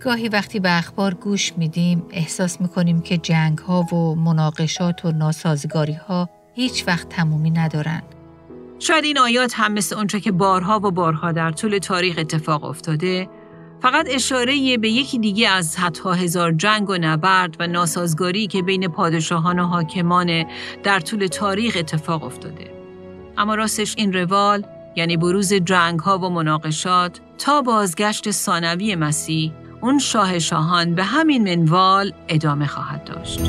گاهی وقتی به اخبار گوش میدیم احساس می‌کنیم که جنگ ها و مناقشات و ناسازگاری ها هیچ وقت تمومی ندارن. شاید این آیات هم مثل اونچه که بارها و بارها در طول تاریخ اتفاق افتاده فقط اشاره به یکی دیگه از صدها هزار جنگ و نبرد و ناسازگاری که بین پادشاهان و حاکمان در طول تاریخ اتفاق افتاده. اما راستش این روال یعنی بروز جنگ ها و مناقشات تا بازگشت ثانوی مسیح اون شاه شاهان به همین منوال ادامه خواهد داشت.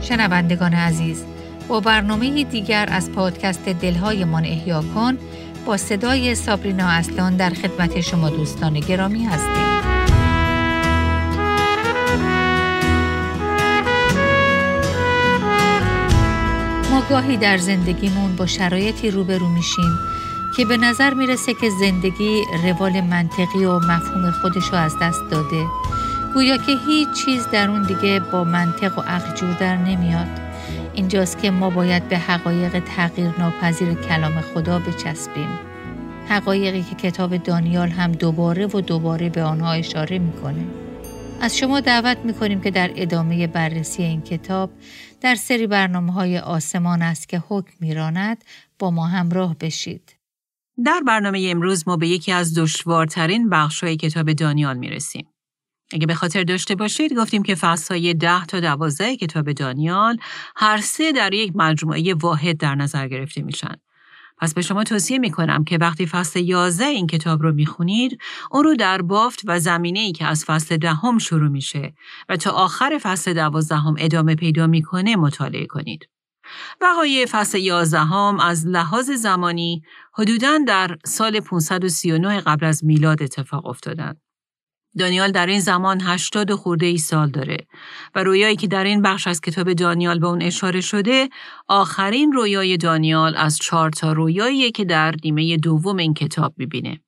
شنوندگان عزیز با برنامه دیگر از پادکست دلهای من احیا کن با صدای سابرینا اصلان در خدمت شما دوستان گرامی هستیم. ما گاهی در زندگیمون با شرایطی روبرو میشیم که به نظر می‌رسه که زندگی روال منطقی و مفهوم خودش رو از دست داده. گویا که هیچ چیز در اون دیگه با منطق و عقل جور در نمیاد. اینجاست که ما باید به حقایق تغییر ناپذیر کلام خدا بچسبیم. حقایقی که کتاب دانیال هم دوباره و دوباره به آنها اشاره می‌کنه. از شما دعوت می‌کنیم که در ادامه بررسی این کتاب در سری برنامه های آسمان است که حکم میراند با ما همراه بشید. در برنامه امروز ما به یکی از دشوارترین های کتاب دانیال می رسیم. اگه به خاطر داشته باشید گفتیم که های ده تا دوازده کتاب دانیال هر سه در یک مجموعه واحد در نظر گرفته میشن. پس به شما توصیه می کنم که وقتی فصل 11 این کتاب رو می‌خونید اون رو در بافت و زمینه ای که از فصل دهم شروع میشه و تا آخر فصل دوازدهم ادامه پیدا می‌کنه مطالعه کنید. وقایع فصل یازدهم از لحاظ زمانی حدوداً در سال 539 قبل از میلاد اتفاق افتادند. دانیال در این زمان هشتاد خورده ای سال داره و رویایی که در این بخش از کتاب دانیال به اون اشاره شده آخرین رویای دانیال از چهار تا رویایی که در نیمه دوم این کتاب می‌بینه.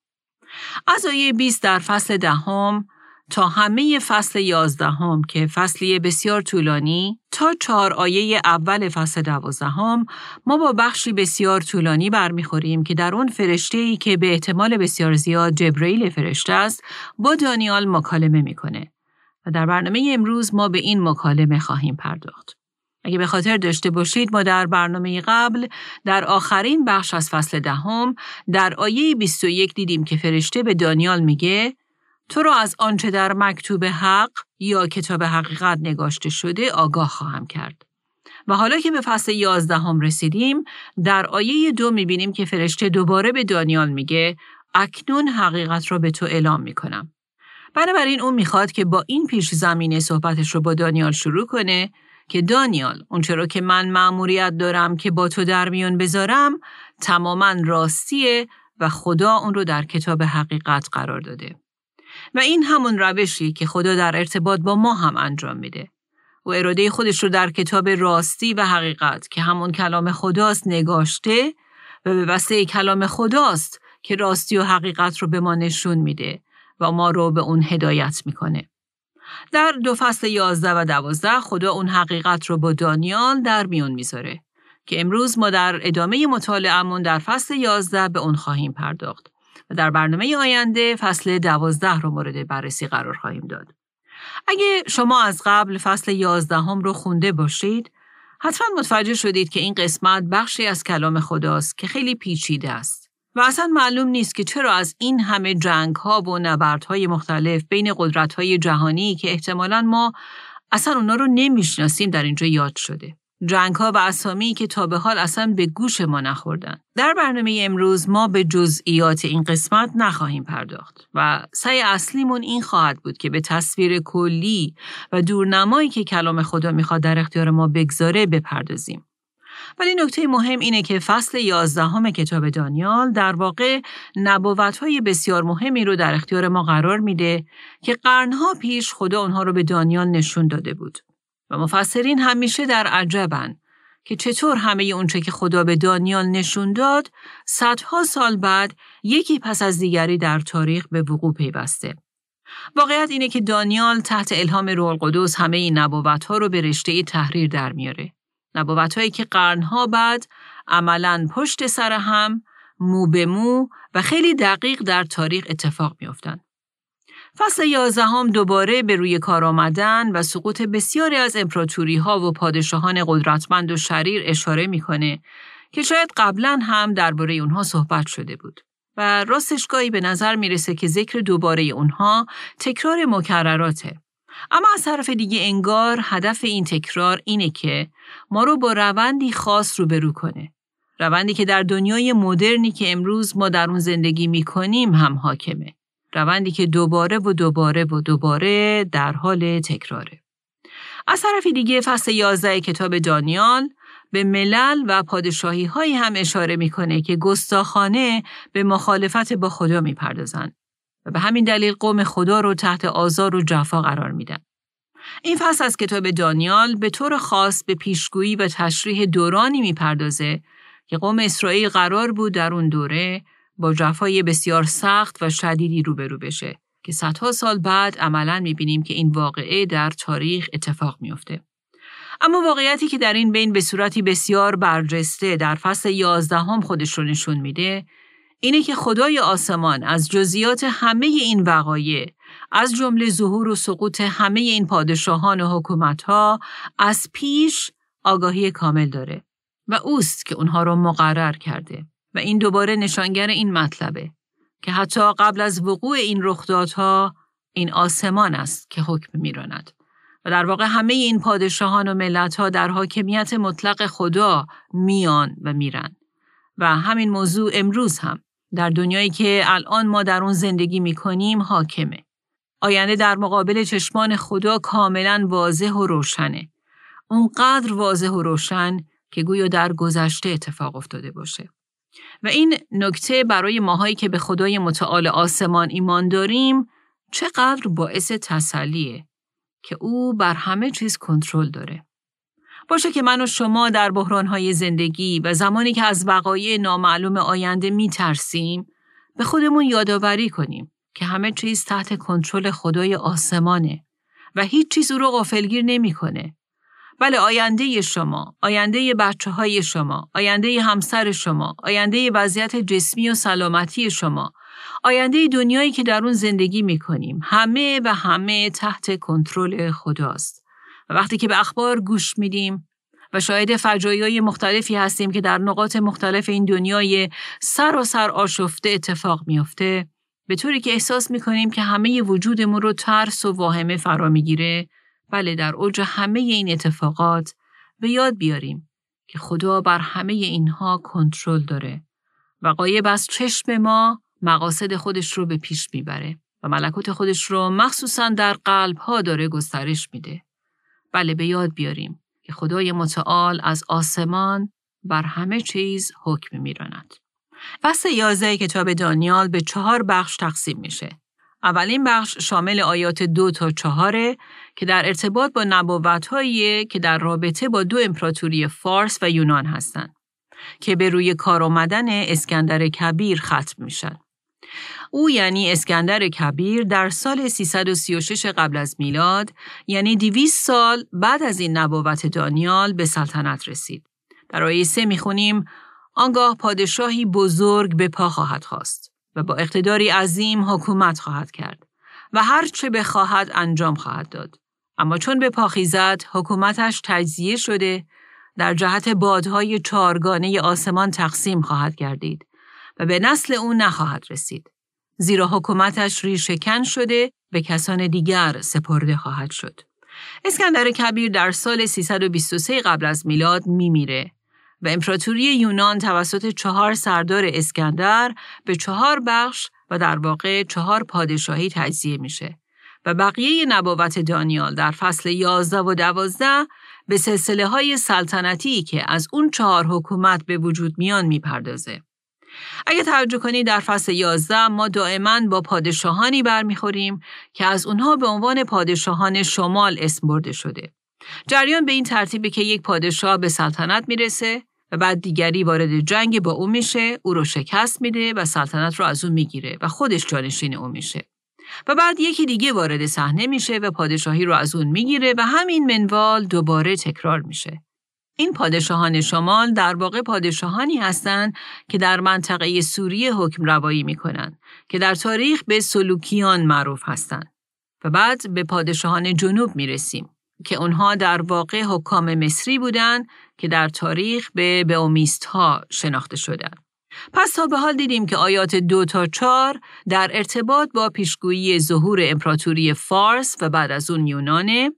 از آیه 20 در فصل دهم تا همه فصل یازدهم که فصلی بسیار طولانی تا چهار آیه اول فصل دوازدهم ما با بخشی بسیار طولانی برمیخوریم که در اون فرشته ای که به احتمال بسیار زیاد جبرئیل فرشته است با دانیال مکالمه می‌کنه و در برنامه امروز ما به این مکالمه خواهیم پرداخت. اگه به خاطر داشته باشید ما در برنامه قبل در آخرین بخش از فصل دهم در آیه 21 دیدیم که فرشته به دانیال میگه تو را از آنچه در مکتوب حق یا کتاب حقیقت نگاشته شده آگاه خواهم کرد. و حالا که به فصل یازدهم رسیدیم در آیه دو می‌بینیم که فرشته دوباره به دانیال میگه اکنون حقیقت را به تو اعلام می‌کنم. بنابراین اون می‌خواد که با این پیش زمینه صحبتش رو با دانیال شروع کنه که دانیال اونچه رو که من مأموریت دارم که با تو در میون بذارم تماما راستیه و خدا اون رو در کتاب حقیقت قرار داده. و این همون روشی که خدا در ارتباط با ما هم انجام میده. و اراده خودش رو در کتاب راستی و حقیقت که همون کلام خداست نگاشته و به وسیله کلام خداست که راستی و حقیقت رو به ما نشون میده و ما رو به اون هدایت می‌کنه. در دو فصل یازده و دوازده خدا اون حقیقت رو با دانیال در میون می‌ذاره که امروز ما در ادامه مطالعهمون در فصل یازده به اون خواهیم پرداخت. و در برنامه آینده فصل دوازده رو مورد بررسی قرار خواهیم داد. اگه شما از قبل فصل یازدهم رو خونده باشید، حتما متوجه شدید که این قسمت بخشی از کلام خداست که خیلی پیچیده است. و اصلا معلوم نیست که چرا از این همه جنگ ها و نبردهای مختلف بین قدرت های جهانی که احتمالا ما اصلا اونا رو نمی‌شناسیم در اینجا یاد شده. جنگ ها و اسامی که تا به حال اصلا به گوش ما نخوردن. در برنامه امروز ما به جزئیات این قسمت نخواهیم پرداخت و سعی اصلیمون این خواهد بود که به تصویر کلی و دورنمایی که کلام خدا می‌خواد در اختیار ما بگذاره بپردازیم. ولی نکته مهم اینه که فصل یازدهم کتاب دانیال در واقع های بسیار مهمی رو در اختیار ما قرار میده که قرنها پیش خدا اونها رو به دانیال نشون داده بود. و مفسرین همیشه در عجبن که چطور همه اونچه که خدا به دانیال نشون داد صدها سال بعد یکی پس از دیگری در تاریخ به وقوع پیوسته. واقعیت اینه که دانیال تحت الهام روح القدس همه این نبوت ها رو به رشته تحریر در میاره. نبوت هایی که قرنها بعد عملا پشت سر هم مو به مو و خیلی دقیق در تاریخ اتفاق میافتند. فصل یازدهم دوباره به روی کار آمدن و سقوط بسیاری از امپراتوری ها و پادشاهان قدرتمند و شریر اشاره می‌کنه که شاید قبلا هم درباره اونها صحبت شده بود. و راستشگاهی به نظر می‌رسه که ذکر دوباره اونها تکرار مکرراته. اما از طرف دیگه انگار هدف این تکرار اینه که ما رو با روندی خاص روبرو کنه. روندی که در دنیای مدرنی که امروز ما در اون زندگی می‌کنیم هم حاکمه. روندی که دوباره و دوباره و دوباره در حال تکراره. از طرف دیگه فصل 11 کتاب دانیال به ملل و پادشاهی هایی هم اشاره می‌کنه که گستاخانه به مخالفت با خدا می‌پردازند و به همین دلیل قوم خدا رو تحت آزار و جفا قرار میدن. این فصل از کتاب دانیال به طور خاص به پیشگویی و تشریح دورانی می‌پردازه که قوم اسرائیل قرار بود در اون دوره با جفای بسیار سخت و شدیدی روبرو بشه که صدها سال بعد عملا می‌بینیم که این واقعه در تاریخ اتفاق میافته. اما واقعیتی که در این بین به صورتی بسیار برجسته در فصل یازدهم خودش رو نشون میده اینه که خدای آسمان از جزئیات همه این وقایع از جمله ظهور و سقوط همه این پادشاهان و حکومتها از پیش آگاهی کامل داره و اوست که اونها رو مقرر کرده و این دوباره نشانگر این مطلبه که حتی قبل از وقوع این رخدادها این آسمان است که حکم میراند و در واقع همه این پادشاهان و ملت ها در حاکمیت مطلق خدا میان و میرن و همین موضوع امروز هم در دنیایی که الان ما در اون زندگی می‌کنیم حاکمه. آینده در مقابل چشمان خدا کاملا واضح و روشنه. اونقدر واضح و روشن که گویا در گذشته اتفاق افتاده باشه. و این نکته برای ماهایی که به خدای متعال آسمان ایمان داریم چقدر باعث تسلیه که او بر همه چیز کنترل داره. باشه که من و شما در بحرانهای زندگی و زمانی که از وقایع نامعلوم آینده می ترسیم به خودمون یادآوری کنیم که همه چیز تحت کنترل خدای آسمانه و هیچ چیز او رو غافلگیر نمی‌کنه. بله آینده شما، آینده بچه های شما، آینده همسر شما، آینده وضعیت جسمی و سلامتی شما، آینده دنیایی که در اون زندگی می کنیم همه و همه تحت کنترل خداست. و وقتی که به اخبار گوش میدیم و شاهد فجایای مختلفی هستیم که در نقاط مختلف این دنیای سر و سر آشفته اتفاق میافته به طوری که احساس می‌کنیم که همه وجودمون رو ترس و واهمه فرا می‌گیره بله در اوج همه این اتفاقات به یاد بیاریم که خدا بر همه اینها کنترل داره و قایب از چشم ما مقاصد خودش رو به پیش می‌بره و ملکوت خودش رو مخصوصا در قلب ها داره گسترش میده. بله به یاد بیاریم که خدای متعال از آسمان بر همه چیز حکم میراند. فصل یازده کتاب دانیال به چهار بخش تقسیم میشه. اولین بخش شامل آیات دو تا چهاره که در ارتباط با نبوت که در رابطه با دو امپراتوری فارس و یونان هستند که به روی کار آمدن اسکندر کبیر ختم میشن. او یعنی اسکندر کبیر در سال 336 قبل از میلاد یعنی 200 سال بعد از این نبوت دانیال به سلطنت رسید. در آیه سه می‌خونیم آنگاه پادشاهی بزرگ به پا خواهد خواست و با اقتداری عظیم حکومت خواهد کرد و هر چه بخواهد انجام خواهد داد. اما چون به پاخیزد حکومتش تجزیه شده در جهت بادهای چارگانه آسمان تقسیم خواهد گردید و به نسل او نخواهد رسید. زیرا حکومتش ریشکن شده به کسان دیگر سپرده خواهد شد. اسکندر کبیر در سال 323 قبل از میلاد میمیره و امپراتوری یونان توسط چهار سردار اسکندر به چهار بخش و در واقع چهار پادشاهی تجزیه میشه و بقیه نبوت دانیال در فصل 11 و 12 به سلسله های سلطنتی که از اون چهار حکومت به وجود میان می‌پردازه. اگه توجه کنید در فصل 11 ما دائما با پادشاهانی برمیخوریم که از اونها به عنوان پادشاهان شمال اسم برده شده. جریان به این ترتیبه که یک پادشاه به سلطنت می‌رسه و بعد دیگری وارد جنگ با او میشه، او رو شکست میده و سلطنت رو از او می‌گیره و خودش جانشین او میشه. و بعد یکی دیگه وارد صحنه میشه و پادشاهی رو از اون می‌گیره و همین منوال دوباره تکرار میشه. این پادشاهان شمال در واقع پادشاهانی هستند که در منطقه سوریه حکم روایی می کنند که در تاریخ به سلوکیان معروف هستند. و بعد به پادشاهان جنوب می رسیم که اونها در واقع حکام مصری بودند که در تاریخ به بئومیست ها شناخته شدند. پس تا به حال دیدیم که آیات دو تا چار در ارتباط با پیشگویی ظهور امپراتوری فارس و بعد از اون یونانه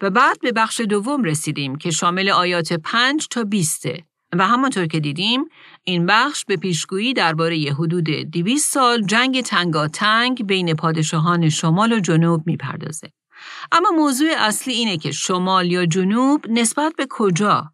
و بعد به بخش دوم رسیدیم که شامل آیات 5 تا 20 و همانطور که دیدیم این بخش به پیشگویی درباره حدود 200 سال جنگ تنگاتنگ بین پادشاهان شمال و جنوب می‌پردازه. اما موضوع اصلی اینه که شمال یا جنوب نسبت به کجا؟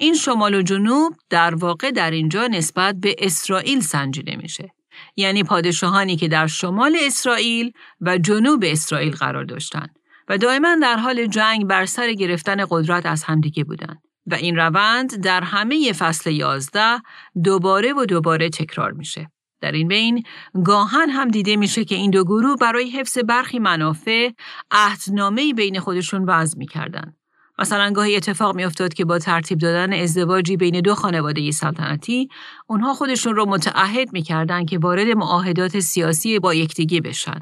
این شمال و جنوب در واقع در اینجا نسبت به اسرائیل سنجیده میشه. یعنی پادشاهانی که در شمال اسرائیل و جنوب اسرائیل قرار داشتند. و دائما در حال جنگ بر سر گرفتن قدرت از همدیگه بودند و این روند در همه فصل یازده دوباره و دوباره تکرار میشه. در این بین گاهن هم دیده میشه که این دو گروه برای حفظ برخی منافع عهدنامه بین خودشون وضع می‌کردن. مثلا گاهی اتفاق میافتاد که با ترتیب دادن ازدواجی بین دو خانواده سلطنتی اونها خودشون رو متعهد می‌کردن که وارد معاهدات سیاسی با یکدیگه بشن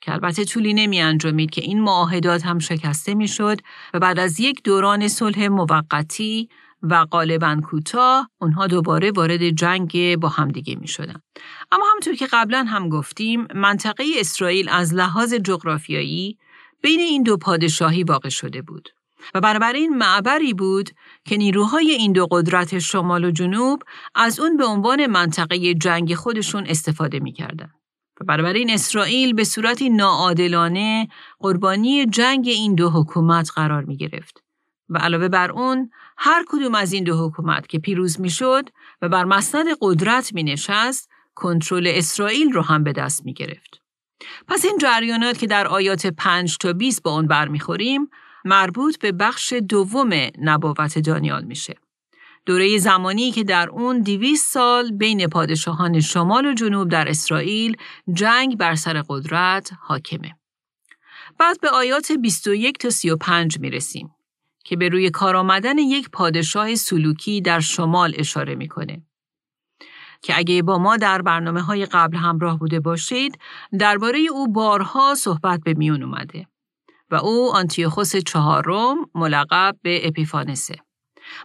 که البته طولی نمی انجامید که این معاهدات هم شکسته می شد و بعد از یک دوران صلح موقتی و غالبا کوتاه اونها دوباره وارد جنگ با همدیگه می شدن. اما همونطور که قبلا هم گفتیم منطقه اسرائیل از لحاظ جغرافیایی بین این دو پادشاهی واقع شده بود و بنابراین معبری بود که نیروهای این دو قدرت شمال و جنوب از اون به عنوان منطقه جنگ خودشون استفاده می کردن. و بنابراین اسرائیل به صورتی ناعادلانه قربانی جنگ این دو حکومت قرار می گرفت. و علاوه بر اون هر کدوم از این دو حکومت که پیروز می شد و بر مسند قدرت می نشست کنترل اسرائیل رو هم به دست می گرفت. پس این جریانات که در آیات 5 تا 20 با اون برمیخوریم مربوط به بخش دوم نبوت دانیال میشه. دوره زمانی که در اون دیویس سال بین پادشاهان شمال و جنوب در اسرائیل جنگ بر سر قدرت حاکمه. بعد به آیات 21 تا 35 می رسیم که به روی کار آمدن یک پادشاه سلوکی در شمال اشاره می‌کنه. که اگه با ما در برنامه های قبل همراه بوده باشید درباره او بارها صحبت به میون اومده و او آنتیوخوس چهارم ملقب به اپیفانسه.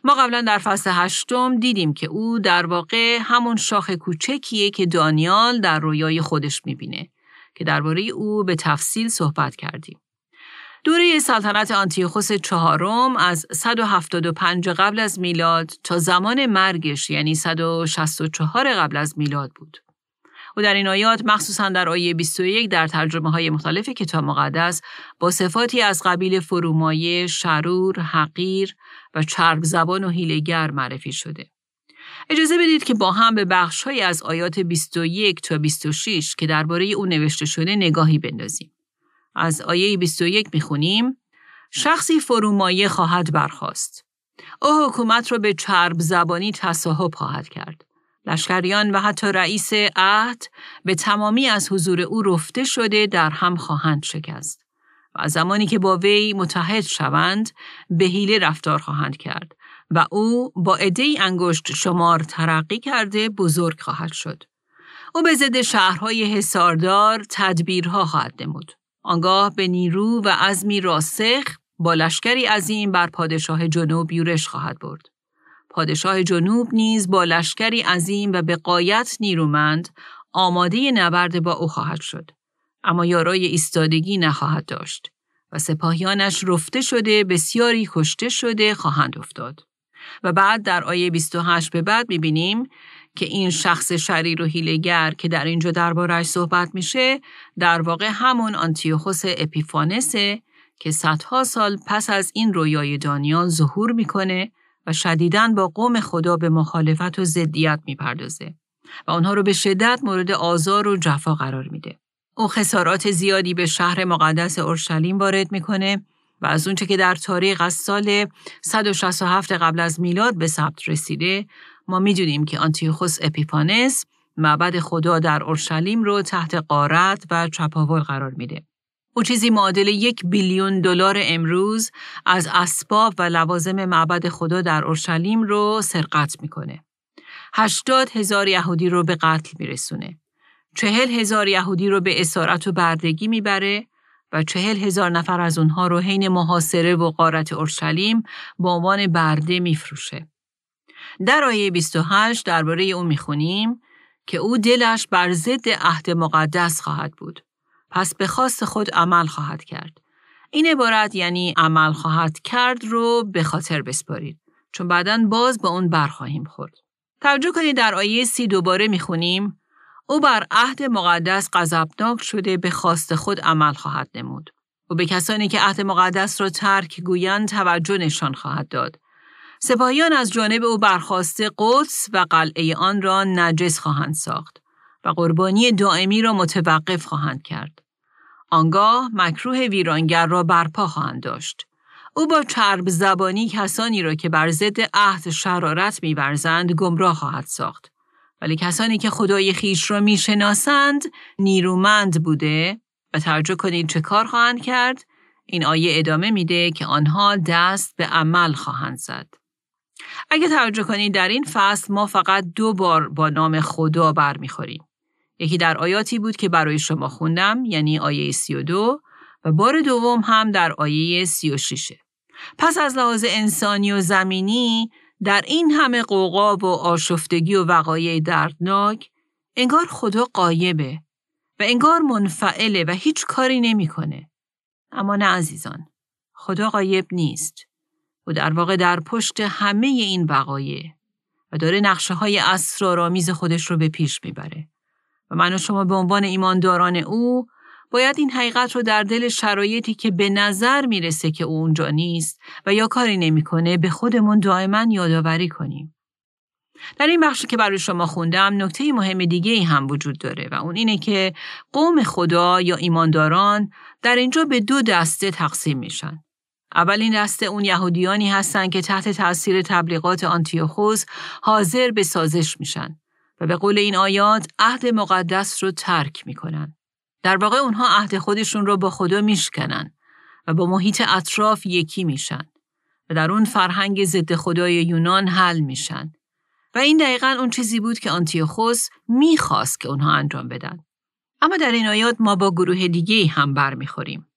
ما قبلا در فصل هشتم دیدیم که او در واقع همون شاخ کوچکیه که دانیال در رویای خودش می‌بینه که درباره او به تفصیل صحبت کردیم. دوره سلطنت آنتیوخوس چهارم از 175 قبل از میلاد تا زمان مرگش یعنی 164 قبل از میلاد بود. و در این آیات مخصوصا در آیه 21 در ترجمه های مختلف کتاب مقدس با صفاتی از قبیل فرومایه، شرور، حقیر و چرب زبان و هیلگر معرفی شده. اجازه بدید که با هم به بخش های از آیات 21 تا 26 که درباره او نوشته شده نگاهی بندازیم. از آیه 21 می‌خونیم شخصی فرومایه خواهد برخواست. او حکومت را به چرب زبانی تصاحب خواهد کرد. لشکریان و حتی رئیس عهد به تمامی از حضور او رفته شده در هم خواهند شکست. و زمانی که با وی متحد شوند به حیله رفتار خواهند کرد و او با عده انگشت شمار ترقی کرده بزرگ خواهد شد. او به ضد شهرهای حساردار تدبیرها خواهد نمود. آنگاه به نیرو و عزمی راسخ با لشکری عظیم بر پادشاه جنوب یورش خواهد برد. پادشاه جنوب نیز با لشکری عظیم و به قایت نیرومند آماده نبرد با او خواهد شد. اما یارای ایستادگی نخواهد داشت و سپاهیانش رفته شده بسیاری کشته شده خواهند افتاد. و بعد در آیه 28 به بعد می‌بینیم که این شخص شریر و هیلگر که در اینجا دربارهش صحبت میشه در واقع همون آنتیوخوس اپیفانسه که صدها سال پس از این رویای دانیال ظهور می‌کنه و شدیداً با قوم خدا به مخالفت و ضدیت می‌پردازه و آنها رو به شدت مورد آزار و جفا قرار میده. او خسارات زیادی به شهر مقدس اورشلیم وارد می‌کنه و از اونچه که در تاریخ از سال 167 قبل از میلاد به ثبت رسیده ما می‌دونیم که آنتیوخوس اپیفانس معبد خدا در اورشلیم رو تحت قارت و چپاول قرار میده. او چیزی معادل یک بیلیون دلار امروز از اسباب و لوازم معبد خدا در اورشلیم رو سرقت می‌کنه. هشتاد هزار یهودی رو به قتل میرسونه. چهل هزار یهودی رو به اسارت و بردگی می‌بره و چهل هزار نفر از اونها رو حین محاصره و قارت اورشلیم به عنوان برده میفروشه. در آیه 28 درباره او می‌خونیم که او دلش بر ضد عهد مقدس خواهد بود. پس به خواست خود عمل خواهد کرد. این عبارت یعنی عمل خواهد کرد رو به خاطر بسپارید. چون بعدا باز به اون برخواهیم خورد. توجه کنید در آیه سی دوباره می‌خونیم او بر عهد مقدس غضبناک شده به خواست خود عمل خواهد نمود. و به کسانی که عهد مقدس را ترک گویند توجه نشان خواهد داد. سپاهیان از جانب او برخواسته قدس و قلعه آن را نجس خواهند ساخت و قربانی دائمی را متوقف خواهند کرد. آنگاه مکروه ویرانگر را برپا خواهند داشت. او با چرب زبانی کسانی را که بر ضد عهد شرارت میورزند گمراه خواهد ساخت. ولی کسانی که خدای خیش را می‌شناسند نیرومند بوده و توجه کنید چه کار خواهند کرد این آیه ادامه میده که آنها دست به عمل خواهند زد. اگه توجه کنید در این فصل ما فقط دو بار با نام خدا برمیخوریم. یکی در آیاتی بود که برای شما خوندم یعنی آیه 32 و بار دوم هم در آیه 36. پس از لحاظ انسانی و زمینی در این همه قوقا و آشفتگی و وقایع دردناک انگار خدا قایبه و انگار منفعله و هیچ کاری نمی‌کنه. اما نه عزیزان خدا قایب نیست و در واقع در پشت همه این وقایع و داره نقشه های اسرارآمیز خودش رو به پیش می‌بره و من و شما به عنوان ایمانداران او باید این حقیقت رو در دل شرایطی که به نظر می‌رسه که او اونجا نیست و یا کاری نمی‌کنه به خودمون دائما یادآوری کنیم. در این بخشی که برای شما خوندم نکته مهم دیگه ای هم وجود داره و اون اینه که قوم خدا یا ایمانداران در اینجا به دو دسته تقسیم میشن. اولین دسته اون یهودیانی هستند که تحت تاثیر تبلیغات آنتیوخوس حاضر به سازش میشن و به قول این آیات عهد مقدس رو ترک می‌کنن. در واقع اونها عهد خودشون رو با خدا میشکنن و با محیط اطراف یکی میشن و در اون فرهنگ ضد خدای یونان حل میشن. و این دقیقا اون چیزی بود که آنتیوخوس می‌خواست که اونها انجام بدن. اما در این آیات ما با گروه دیگه هم برمیخوریم.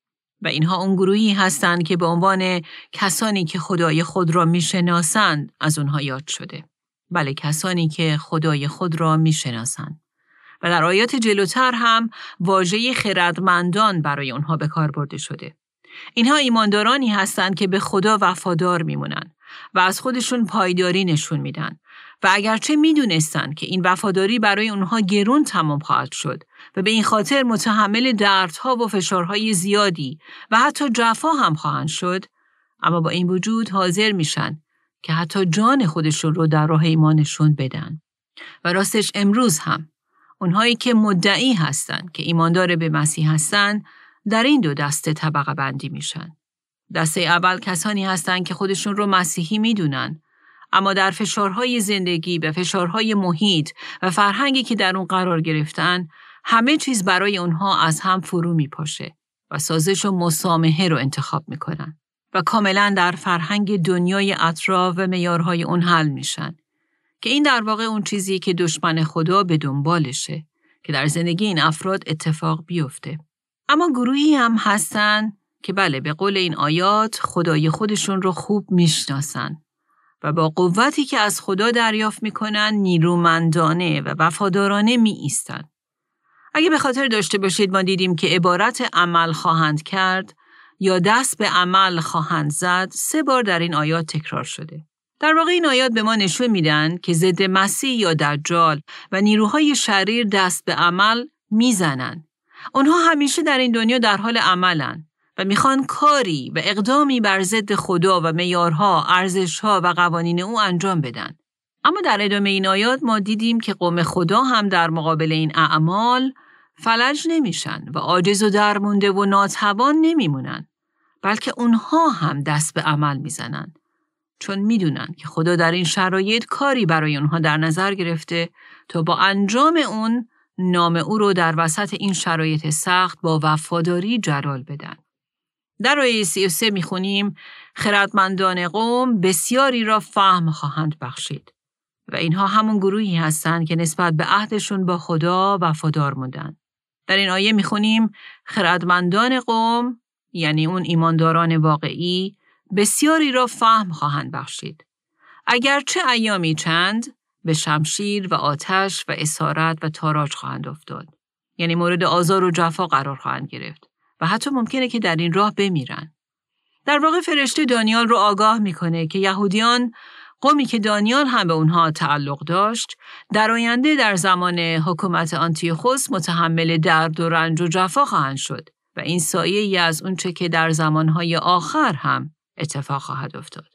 و اینها اون گروهی هستند که به عنوان کسانی که خدای خود را می‌شناسند از اونها یاد شده. بله کسانی که خدای خود را می‌شناسند. و در آیات جلوتر هم واژه خردمندان برای اونها به کار برده شده. اینها ایماندارانی هستند که به خدا وفادار میمونن و از خودشون پایداری نشون میدن و اگرچه می‌دونستند که این وفاداری برای اونها گرون تمام خواهد شد و به این خاطر متحمل دردها و فشارهای زیادی و حتی جفا هم خواهند شد اما با این وجود حاضر میشن که حتی جان خودشون رو در راه ایمانشون بدن. و راستش امروز هم اونهایی که مدعی هستند که ایماندار به مسیح هستند در این دو دسته طبقه بندی میشن. دسته اول کسانی هستند که خودشون رو مسیحی می‌دونن اما در فشارهای زندگی و فشارهای محیط و فرهنگی که در اون قرار گرفتن همه چیز برای اونها از هم فرو می پاشه و سازش و مسامحه رو انتخاب می‌کنن. و کاملا در فرهنگ دنیای اطراف و میارهای اون حل میشن که این در واقع اون چیزی که دشمن خدا به دنبالشه که در زندگی این افراد اتفاق بیفته اما گروهی هم هستن که بله به قول این آیات خدای خودشون رو خوب می‌شناسن و با قوتی که از خدا دریافت می‌کنن نیرومندانه و وفادارانه می ایستن. اگه به خاطر داشته باشید ما دیدیم که عبارت عمل خواهند کرد یا دست به عمل خواهند زد سه بار در این آیات تکرار شده. در واقع این آیات به ما نشون میدن که ضد مسیح یا دجال و نیروهای شریر دست به عمل می‌زنن. اونها همیشه در این دنیا در حال عملن و می‌خوان کاری و اقدامی بر ضد خدا و میارها، ارزشها و قوانین او انجام بدن. اما در ادامه این آیات ما دیدیم که قوم خدا هم در مقابل این اعمال فلج نمیشن و عاجز و درمونده و ناتوان نمیمونن بلکه اونها هم دست به عمل می‌زنن چون می‌دونن که خدا در این شرایط کاری برای اونها در نظر گرفته تا با انجام اون نام او رو در وسط این شرایط سخت با وفاداری جلال بدن. در آیه 33 می‌خونیم خردمندان قوم بسیاری را فهم خواهند بخشید و اینها همون گروهی هستند که نسبت به عهدشون با خدا وفادار موندن. در این آیه می‌خونیم خردمندان قوم یعنی اون ایمانداران واقعی بسیاری را فهم خواهند بخشید. اگرچه ایامی چند به شمشیر و آتش و اسارت و تاراج خواهند افتاد. یعنی مورد آزار و جفا قرار خواهند گرفت و حتی ممکنه که در این راه بمیرن. در واقع فرشته دانیال رو آگاه می‌کنه که یهودیان قومی که دانیال هم به اونها تعلق داشت در آینده در زمان حکومت آنتیوخوس متحمل درد و رنج و جفا خواهند شد و این سایه ای از اونچه که در زمانهای آخر هم اتفاق خواهد افتاد.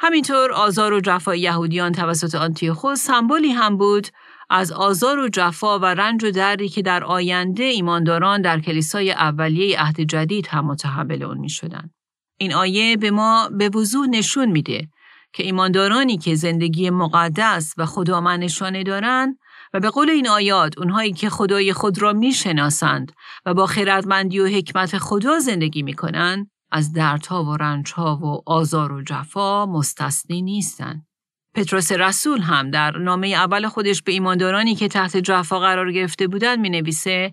همینطور آزار و جفای یهودیان توسط آنتیوخوس سمبولی هم بود از آزار و جفا و رنج و دردی که در آینده ایمانداران در کلیسای اولیه عهد جدید هم متحمل اون می شدن. این آیه به ما به وضوح نشون میده که ایماندارانی که زندگی مقدس و خدا نشانه دارند و به قول این آیات اونهایی که خدای خود را می‌شناسند و با خیرتمندی و حکمت خدا زندگی می‌کنند از دردها و رنجها و آزار و جفا مستثنی نیستند. پتروس رسول هم در نامه اول خودش به ایماندارانی که تحت جفا قرار گرفته بودند می نویسه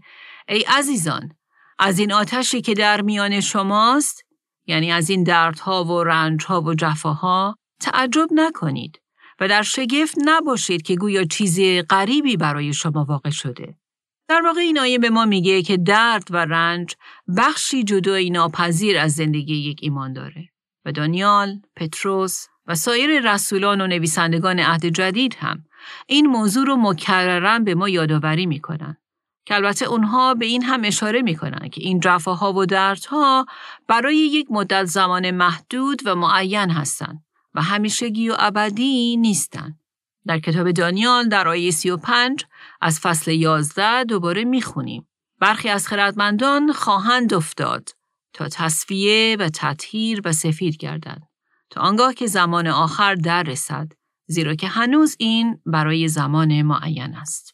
ای عزیزان از این آتشی که در میان شماست یعنی از این دردها و رنجها و جفاها تعجب نکنید و در شگفت نباشید که گویا چیزی غریبی برای شما واقع شده. در واقع این آیه به ما میگه که درد و رنج بخشی جدایی ناپذیر از زندگی یک ایمان داره و دانیال، پتروس و سایر رسولان و نویسندگان عهد جدید هم این موضوع رو مکررن به ما یادآوری می‌کنن که البته اونها به این هم اشاره می‌کنن که این جفاها و دردها برای یک مدت زمان محدود و معین هستند و همیشگی و ابدی نیستند. در کتاب دانیال در آیه 35 از فصل 11 دوباره می‌خونیم. برخی از خردمندان خواهند افتاد تا تصفیه و تطهیر و سفید گردند تا آنگاه که زمان آخر در رسد زیرا که هنوز این برای زمان معین است.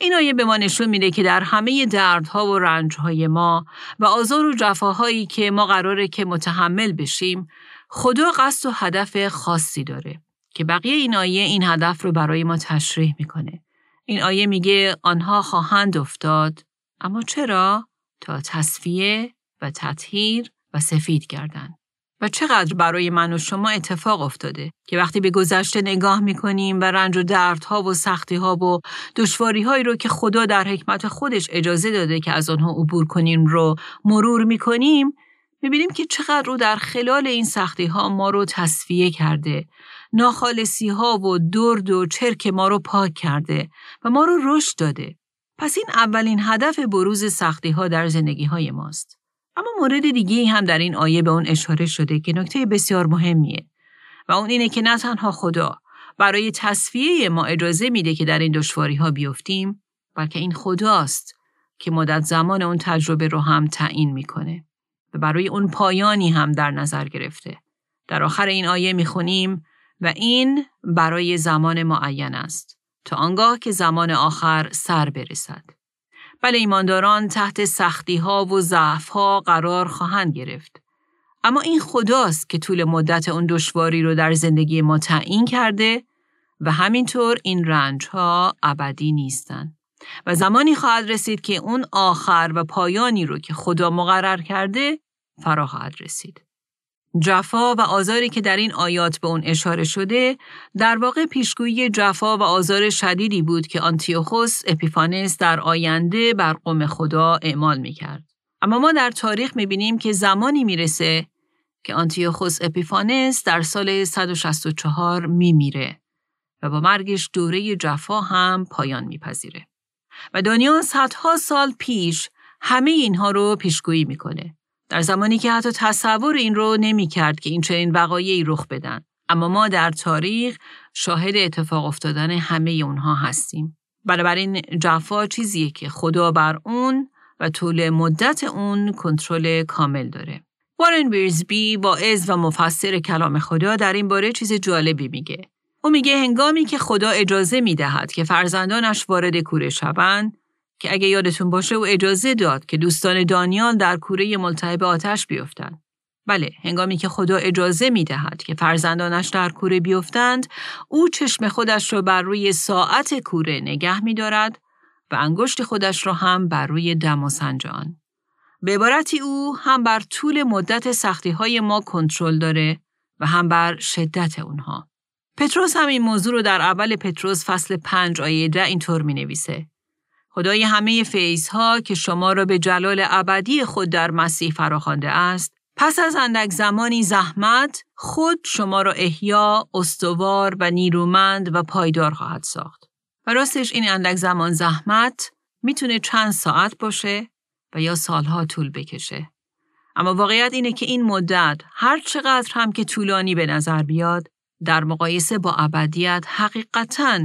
این آیه به ما نشون میده که در همه دردها و رنجهای ما و آزار و جفاهایی که ما قراره که متحمل بشیم خدا قصد و هدف خاصی داره که بقیه این آیه این هدف رو برای ما تشریح می‌کنه. این آیه میگه آنها خواهند افتاد اما چرا؟ تا تصفیه و تطهیر و سفید گردن. و چقدر برای من و شما اتفاق افتاده که وقتی به گذشته نگاه می‌کنیم و رنج و دردها و سختیها و دشواری هایی رو که خدا در حکمت خودش اجازه داده که از آنها عبور کنیم رو مرور می‌کنیم می‌بینیم که چقدر رو در خلال این سختی ها ما رو تصفیه کرده. ناخالصی ها و درد و چرک ما رو پاک کرده و ما رو رشد داده. پس این اولین هدف بروز سختی ها در زندگی های ماست. اما مورد دیگه هم در این آیه به اون اشاره شده که نکته بسیار مهمیه. و اون اینه که نه تنها خدا برای تصفیه ما اجازه میده که در این دشواری ها بیفتیم بلکه این خداست که مدت زمان اون تجربه رو هم تعیین می‌کنه. و برای اون پایانی هم در نظر گرفته. در آخر این آیه می‌خونیم و این برای زمان معین است تا آنگاه که زمان آخر سر برسد. بله ایمانداران تحت سختی ها و ضعف ها قرار خواهند گرفت. اما این خداست که طول مدت اون دشواری رو در زندگی ما تعیین کرده و همینطور این رنج ها ابدی نیستند. و زمانی خواهد رسید که اون آخر و پایانی رو که خدا مقرر کرده فرا خواهد رسید. جفا و آزاری که در این آیات به اون اشاره شده در واقع پیشگویی جفا و آزار شدیدی بود که آنتیوخوس اپیفانس در آینده بر قوم خدا اعمال می کرد. اما ما در تاریخ می بینیم که زمانی می‌رسه که آنتیوخوس اپیفانس در سال 164 می میره و با مرگش دوره جفا هم پایان میپذیره. و دانیال صدها سال پیش همه اینها رو پیشگویی می‌کنه. در زمانی که حتی تصور این رو نمی کرد که این چنین وقایعی رخ بدن. اما ما در تاریخ شاهد اتفاق افتادن همه اونها هستیم. بنابراین جفا چیزیه که خدا بر اون و طول مدت اون کنترل کامل داره. وارن ویرزبی واعظ و مفسر کلام خدا در این باره چیز جالبی میگه. او میگه هنگامی که خدا اجازه می‌دهد که فرزندانش وارد کوره شوند که اگه یادتون باشه او اجازه داد که دوستان دانیال در کوره ملتهب آتش بیفتند. بله، هنگامی که خدا اجازه می دهد که فرزندانش در کوره بیفتند، او چشم خودش را بر روی ساعت کوره نگه می دارد و انگشت خودش را هم بر روی دم و سنجان. به عبارتی او هم بر طول مدت سختی های ما کنترل داره و هم بر شدت اونها. پتروس هم این موضوع رو در اول پتروس فصل 5 آیه ده اینطور می نویسه. خدای همه فیضها که شما را به جلال ابدی خود در مسیح فراخوانده است پس از اندک زمانی زحمت خود شما را احیا، استوار و نیرومند و پایدار خواهد ساخت. و راستش این اندک زمان زحمت می‌تونه چند ساعت باشه و یا سالها طول بکشه. اما واقعیت اینه که این مدت هر چقدر هم که طولانی به نظر بیاد در مقایسه با ابدیت حقیقتا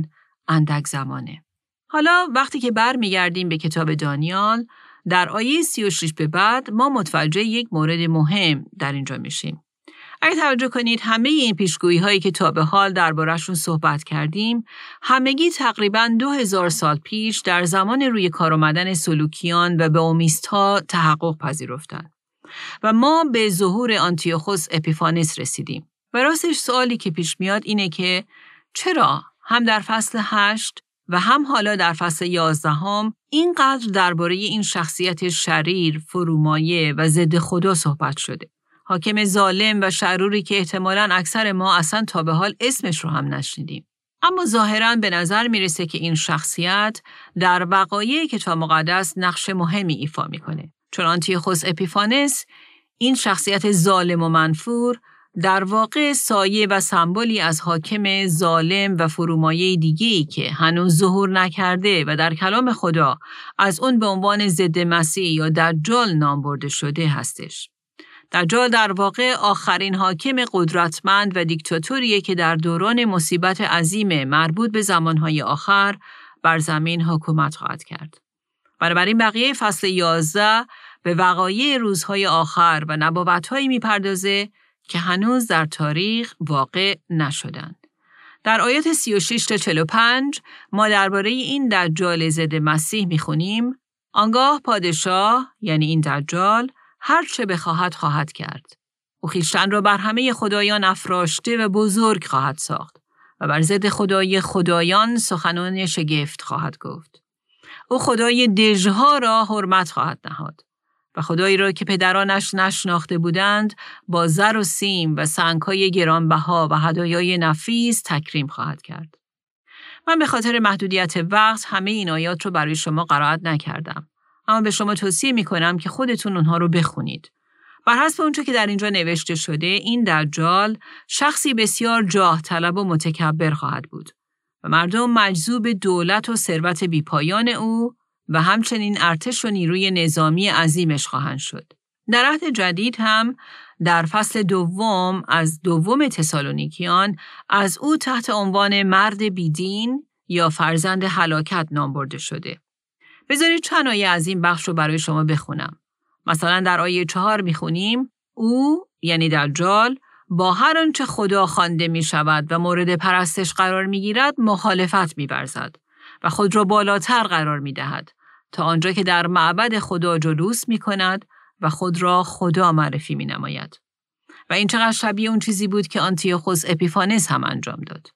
اندک زمانه. حالا وقتی که برمیگردیم به کتاب دانیال در آیه 36 به بعد ما متوجه یک مورد مهم در اینجا میشیم. اگه توجه کنید همه این پیشگویی هایی که تا به حال دربارهشون صحبت کردیم همگی تقریبا دو هزار سال پیش در زمان روی کار آمدن سلوکیان و به اومیستا تحقق پذیرفتند. و ما به ظهور آنتیوخوس اپیفانس رسیدیم. و راستش سوالی که پیش میاد اینه که چرا هم در فصل هشت و هم حالا در فصل یازدهم اینقدر درباره این شخصیت شریر، فرومایه و ضد خدا صحبت شده. حاکم ظالم و شروری که احتمالا اکثر ما اصلا تا به حال اسمش رو هم نشنیدیم. اما ظاهرا به نظر می‌رسه که این شخصیت در وقایع کتاب مقدس نقش مهمی ایفا می‌کنه. چون آنتیخوس اپیفانس این شخصیت ظالم و منفور در واقع سایه و سمبولی از حاکم ظالم و فرومایه دیگی که هنوز ظهور نکرده و در کلام خدا از اون به عنوان ضد مسیح یا دجال نام برده شده هستش. دجال در واقع آخرین حاکم قدرتمند و دیکتاتوریه که در دوران مصیبت عظیم مربوط به زمانهای آخر بر زمین حکومت خواهد کرد. بنابراین بقیه فصل 11 به وقایع روزهای آخر و نبوتهایی می‌پردازه که هنوز در تاریخ واقع نشدند. در آیات 36 تا 45 ما درباره این دجال ضد مسیح می‌خونیم آنگاه پادشاه یعنی این دجال هر چه بخواهد خواهد کرد. او خیشتن را بر همه خدایان افراشته و بزرگ خواهد ساخت و بر ضد خدای خدایان سخنان شگفت خواهد گفت. او خدای دژها را حرمت خواهد نهاد و خدایی را که پدرانش نشناخته بودند با زر و سیم و سنگهای گرانبها و هدایای نفیس تکریم خواهد کرد. من به خاطر محدودیت وقت همه این آیات رو برای شما قرائت نکردم. اما به شما توصیه می کنم که خودتون اونها رو بخونید. بر حسب اونچه که در اینجا نوشته شده این دجال شخصی بسیار جاه طلب و متکبر خواهد بود و مردم مجذوب دولت و ثروت بیپایان او و همچنین ارتش و نیروی نظامی عظیمش خواهند شد. در عهد جدید هم در فصل دوم از دوم تسالونیکیان از او تحت عنوان مرد بیدین یا فرزند هلاکت نام برده شده. بذارید چند آیه از این بخش رو برای شما بخونم. مثلا در آیه چهار می‌خونیم او یعنی دجال با هر آنچه خدا خوانده می شود و مورد پرستش قرار می گیرد مخالفت می و خود را بالاتر قرار می دهد تا آنجا که در معبد خدا جلوس می کند و خود را خدا معرفی می نماید. و این چقدر شبیه اون چیزی بود که آنتیوخوس اپیفانس هم انجام داد.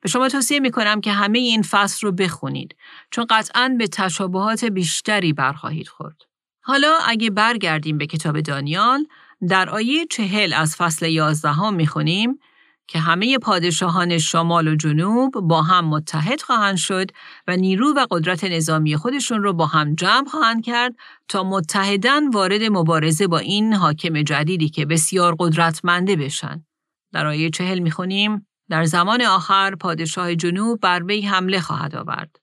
به شما توصیه می کنم که همه این فصل رو بخونید چون قطعا به تشابهات بیشتری برخواهید خورد. حالا اگه برگردیم به کتاب دانیال در آیه چهل از فصل یازدهم می‌خونیم که همه پادشاهان شمال و جنوب با هم متحد خواهند شد و نیرو و قدرت نظامی خودشون رو با هم جمع خواهند کرد تا متحدن وارد مبارزه با این حاکم جدیدی که بسیار قدرتمنده بشن. در آیه چهل می‌خونیم در زمان آخر پادشاه جنوب بر وی حمله خواهد آورد.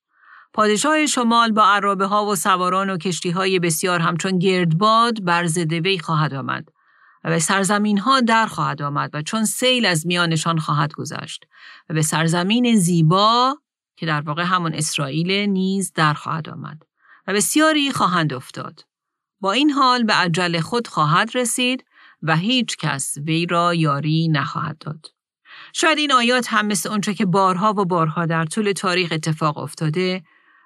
پادشاه شمال با عرابه ها و سواران و کشتی های بسیار همچون گردباد بر وی خواهد آمد و به سرزمین ها در خواهد آمد و چون سیل از میانشان خواهد گذشت و به سرزمین زیبا که در واقع همون اسرائیل نیز در خواهد آمد و بسیاری خواهند افتاد. با این حال به عجل خود خواهد رسید و هیچ کس وی را یاری نخواهد داد. شاید این آیات هم مثل اونچه که بارها و بارها در طول تاریخ اتفاق افتاده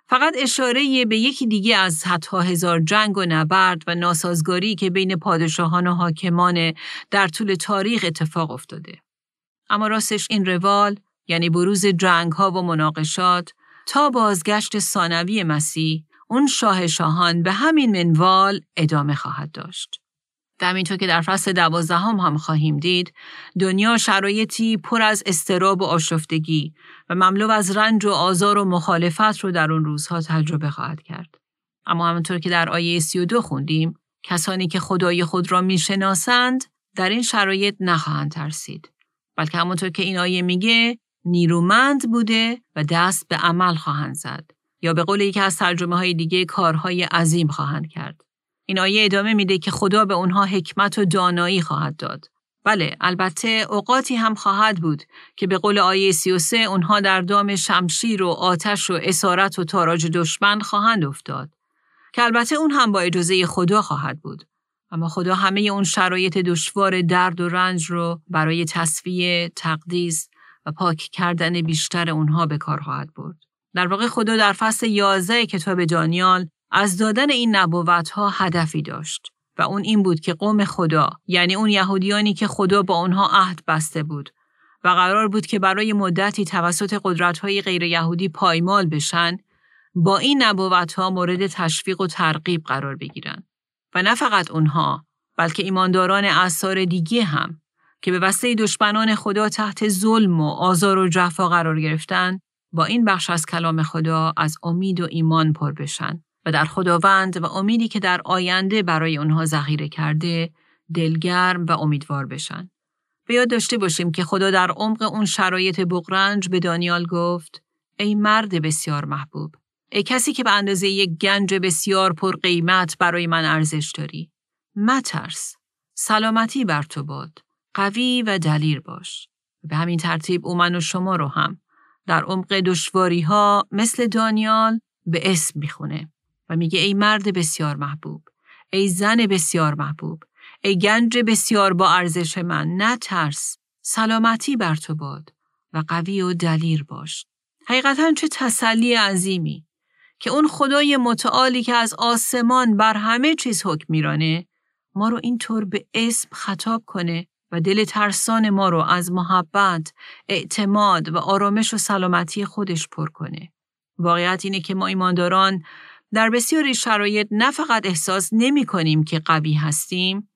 فقط اشاره به یکی دیگه از حتی هزار جنگ و نبرد و ناسازگاری که بین پادشاهان و حاکمان در طول تاریخ اتفاق افتاده. اما راستش این روال یعنی بروز جنگ ها و مناقشات تا بازگشت ثانوی مسیح اون شاه شاهان به همین منوال ادامه خواهد داشت. همینطور که در فصل دوازدهم هم خواهیم دید دنیا شرایطی پر از استراب و آشفتگی و مملو از رنج و آزار و مخالفت رو در اون روزها تجربه خواهد کرد. اما همونطور که در آیه 32 خوندیم کسانی که خدای خود را می‌شناسند در این شرایط نخواهند ترسید. بلکه همونطور که این آیه میگه نیرومند بوده و دست به عمل خواهند زد یا به قول یکی از ترجمه های دیگه کارهای عظیم خواهند کرد. این آیه ادامه میده که خدا به اونها حکمت و دانایی خواهد داد. بله، البته اوقاتی هم خواهد بود که به قول آیه 33 اونها در دام شمشیر و آتش و اسارت و تاراج دشمن خواهند افتاد. که البته اون هم با اجازه خدا خواهد بود. اما خدا همه اون شرایط دشوار درد و رنج رو برای تصفیه، تقدیس و پاک کردن بیشتر اونها به کار خواهد برد. در واقع خدا در فصل 11 کتاب دانیال از دادن این نبوت ها هدفی داشت و اون این بود که قوم خدا یعنی اون یهودیانی که خدا با اونها عهد بسته بود و قرار بود که برای مدتی توسط قدرت های غیر یهودی پایمال بشن با این نبوت ها مورد تشویق و ترغیب قرار بگیرن. و نه فقط اونها بلکه ایمانداران اثار دیگه هم که به وسیله دشمنان خدا تحت ظلم و آزار و جفا قرار گرفتن با این بخش از کلام خدا از امید و ایمان پر بشن. و در خداوند و امیدی که در آینده برای اونها ذخیره کرده دلگرم و امیدوار بشن. به یاد داشته باشیم که خدا در عمق اون شرایط بغرنج به دانیال گفت ای مرد بسیار محبوب ای کسی که به اندازه یک گنج بسیار پر قیمت برای من ارزش داری. مترس سلامتی بر تو باد قوی و دلیر باش. به همین ترتیب او من و شما رو هم در عمق دشواری ها مثل دانیال به اسم می‌خونه. و میگه ای مرد بسیار محبوب ای زن بسیار محبوب ای گنج بسیار با ارزش من نه ترس سلامتی بر تو باد و قوی و دلیر باش حقیقتا چه تسلی عظیمی که اون خدای متعالی که از آسمان بر همه چیز حکم میرانه ما رو اینطور به اسم خطاب کنه و دل ترسان ما رو از محبت، اعتماد و آرامش و سلامتی خودش پر کنه. واقعیت اینه که ما ایمانداران در بسیاری شرایط نه فقط احساس نمی کنیم که قوی هستیم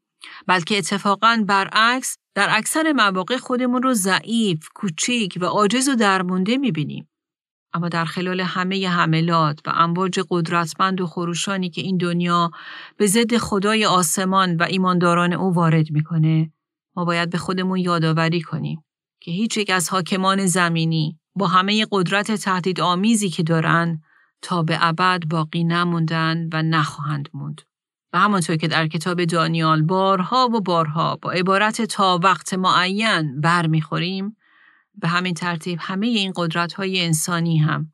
بلکه اتفاقا برعکس در اکثر مواقع خودمون رو ضعیف، کوچیک و عاجز و درمونده می بینیم. اما در خلال همه حملات و امواج قدرتمند و خروشانی که این دنیا به ضد خدای آسمان و ایمانداران او وارد می‌کنه ما باید به خودمون یادآوری کنیم که هیچ یک از حاکمان زمینی با همه قدرت تهدید آمیزی که دارن تا به ابد باقی نموندن و نخواهند موند. و همانطور که در کتاب دانیال بارها و بارها با عبارت تا وقت معین برمیخوریم به همین ترتیب همه این قدرت های انسانی هم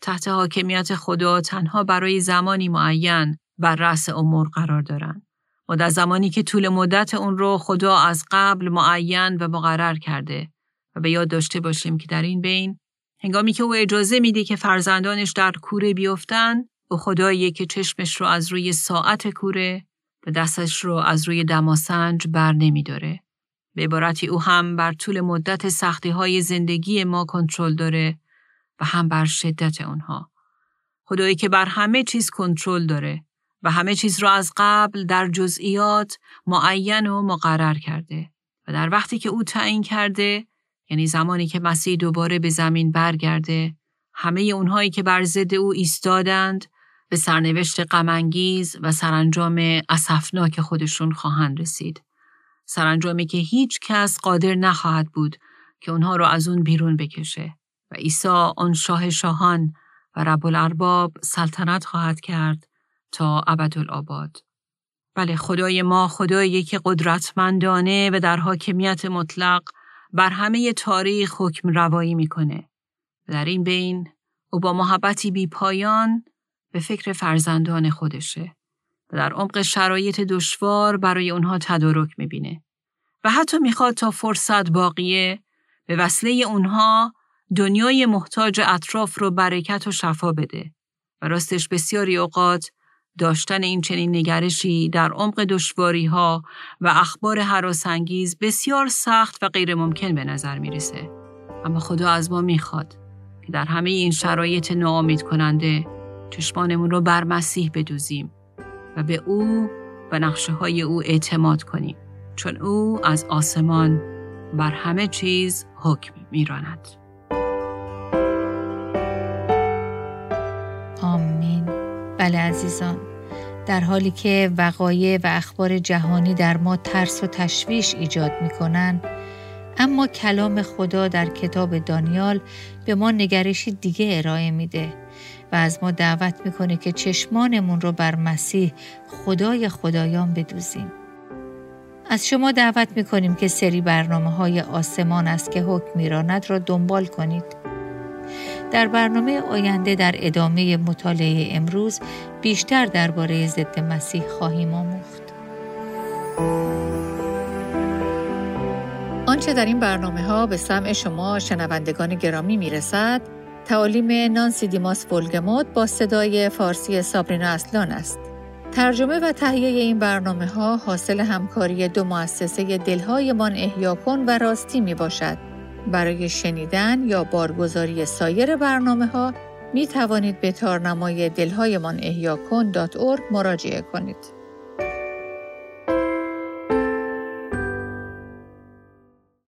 تحت حاکمیت خدا تنها برای زمانی معین بر رأس امور قرار دارند. و در زمانی که طول مدت اون رو خدا از قبل معین و مقرر کرده و به یاد داشته باشیم که در این بین هنگامی که او اجازه میده که فرزندانش در کوره بیفتن او خداییه که چشمش رو از روی ساعت کوره و دستش رو از روی دماسنج بر نمیداره. به عبارتی او هم بر طول مدت سختی های زندگی ما کنترل داره و هم بر شدت اونها. خدایی که بر همه چیز کنترل داره و همه چیز را از قبل در جزئیات معین و مقرر کرده و در وقتی که او تعیین کرده یعنی زمانی که مسیح دوباره به زمین برگرده همه اونهایی که بر ضد او ایستادند به سرنوشت غمانگیز و سرانجام اسفناک خودشون خواهند رسید سرانجامی که هیچ کس قادر نخواهد بود که اونها رو از اون بیرون بکشه و عیسی آن شاه شاهان و رب الارباب سلطنت خواهد کرد تا ابدالآباد. بله خدای ما خدایی که قدرتمندانه و در حاکمیت مطلق بر همه تاریخ حکم روایی می‌کنه. در این بین او با محبتی بی پایان به فکر فرزندان خودشه و در عمق شرایط دشوار برای اونها تدارک می‌بینه و حتی می‌خواد تا فرصت باقیه به وسیله اونها دنیای محتاج اطراف رو برکت و شفا بده و راستش بسیاری اوقات داشتن این چنین نگرشی در عمق دشواری ها و اخبار حراسانگیز بسیار سخت و غیر ممکن به نظر می‌رسه. اما خدا از ما می‌خواد که در همه این شرایط ناامید کننده چشمانمون رو بر مسیح بدوزیم و به او و نقشه های او اعتماد کنیم چون او از آسمان بر همه چیز حکم میراند. بله عزیزان در حالی که وقایع و اخبار جهانی در ما ترس و تشویش ایجاد می کنن، اما کلام خدا در کتاب دانیال به ما نگرشی دیگه ارائه میده و از ما دعوت می‌کنه که چشمانمون رو بر مسیح خدای خدایان بدوزیم. از شما دعوت می‌کنیم که سری برنامه های آسمان است که حکم میراند را دنبال کنید. در برنامه آینده در ادامه مطالعه امروز بیشتر درباره ضد مسیح خواهیم آموخت. آنچه در این برنامه ها به سمع شما شنوندگان گرامی می رسد، تعالیم نانسی دیماس فولگموت با صدای فارسی سابرینا اصلان است. ترجمه و تهیه این برنامه ها حاصل همکاری دو مؤسسه دلهایمان احیا کن و راستی می باشد. برای شنیدن یا بارگزاری سایر برنامه ها می توانید به تارنمای دلهایمان احیا کن مراجعه کنید.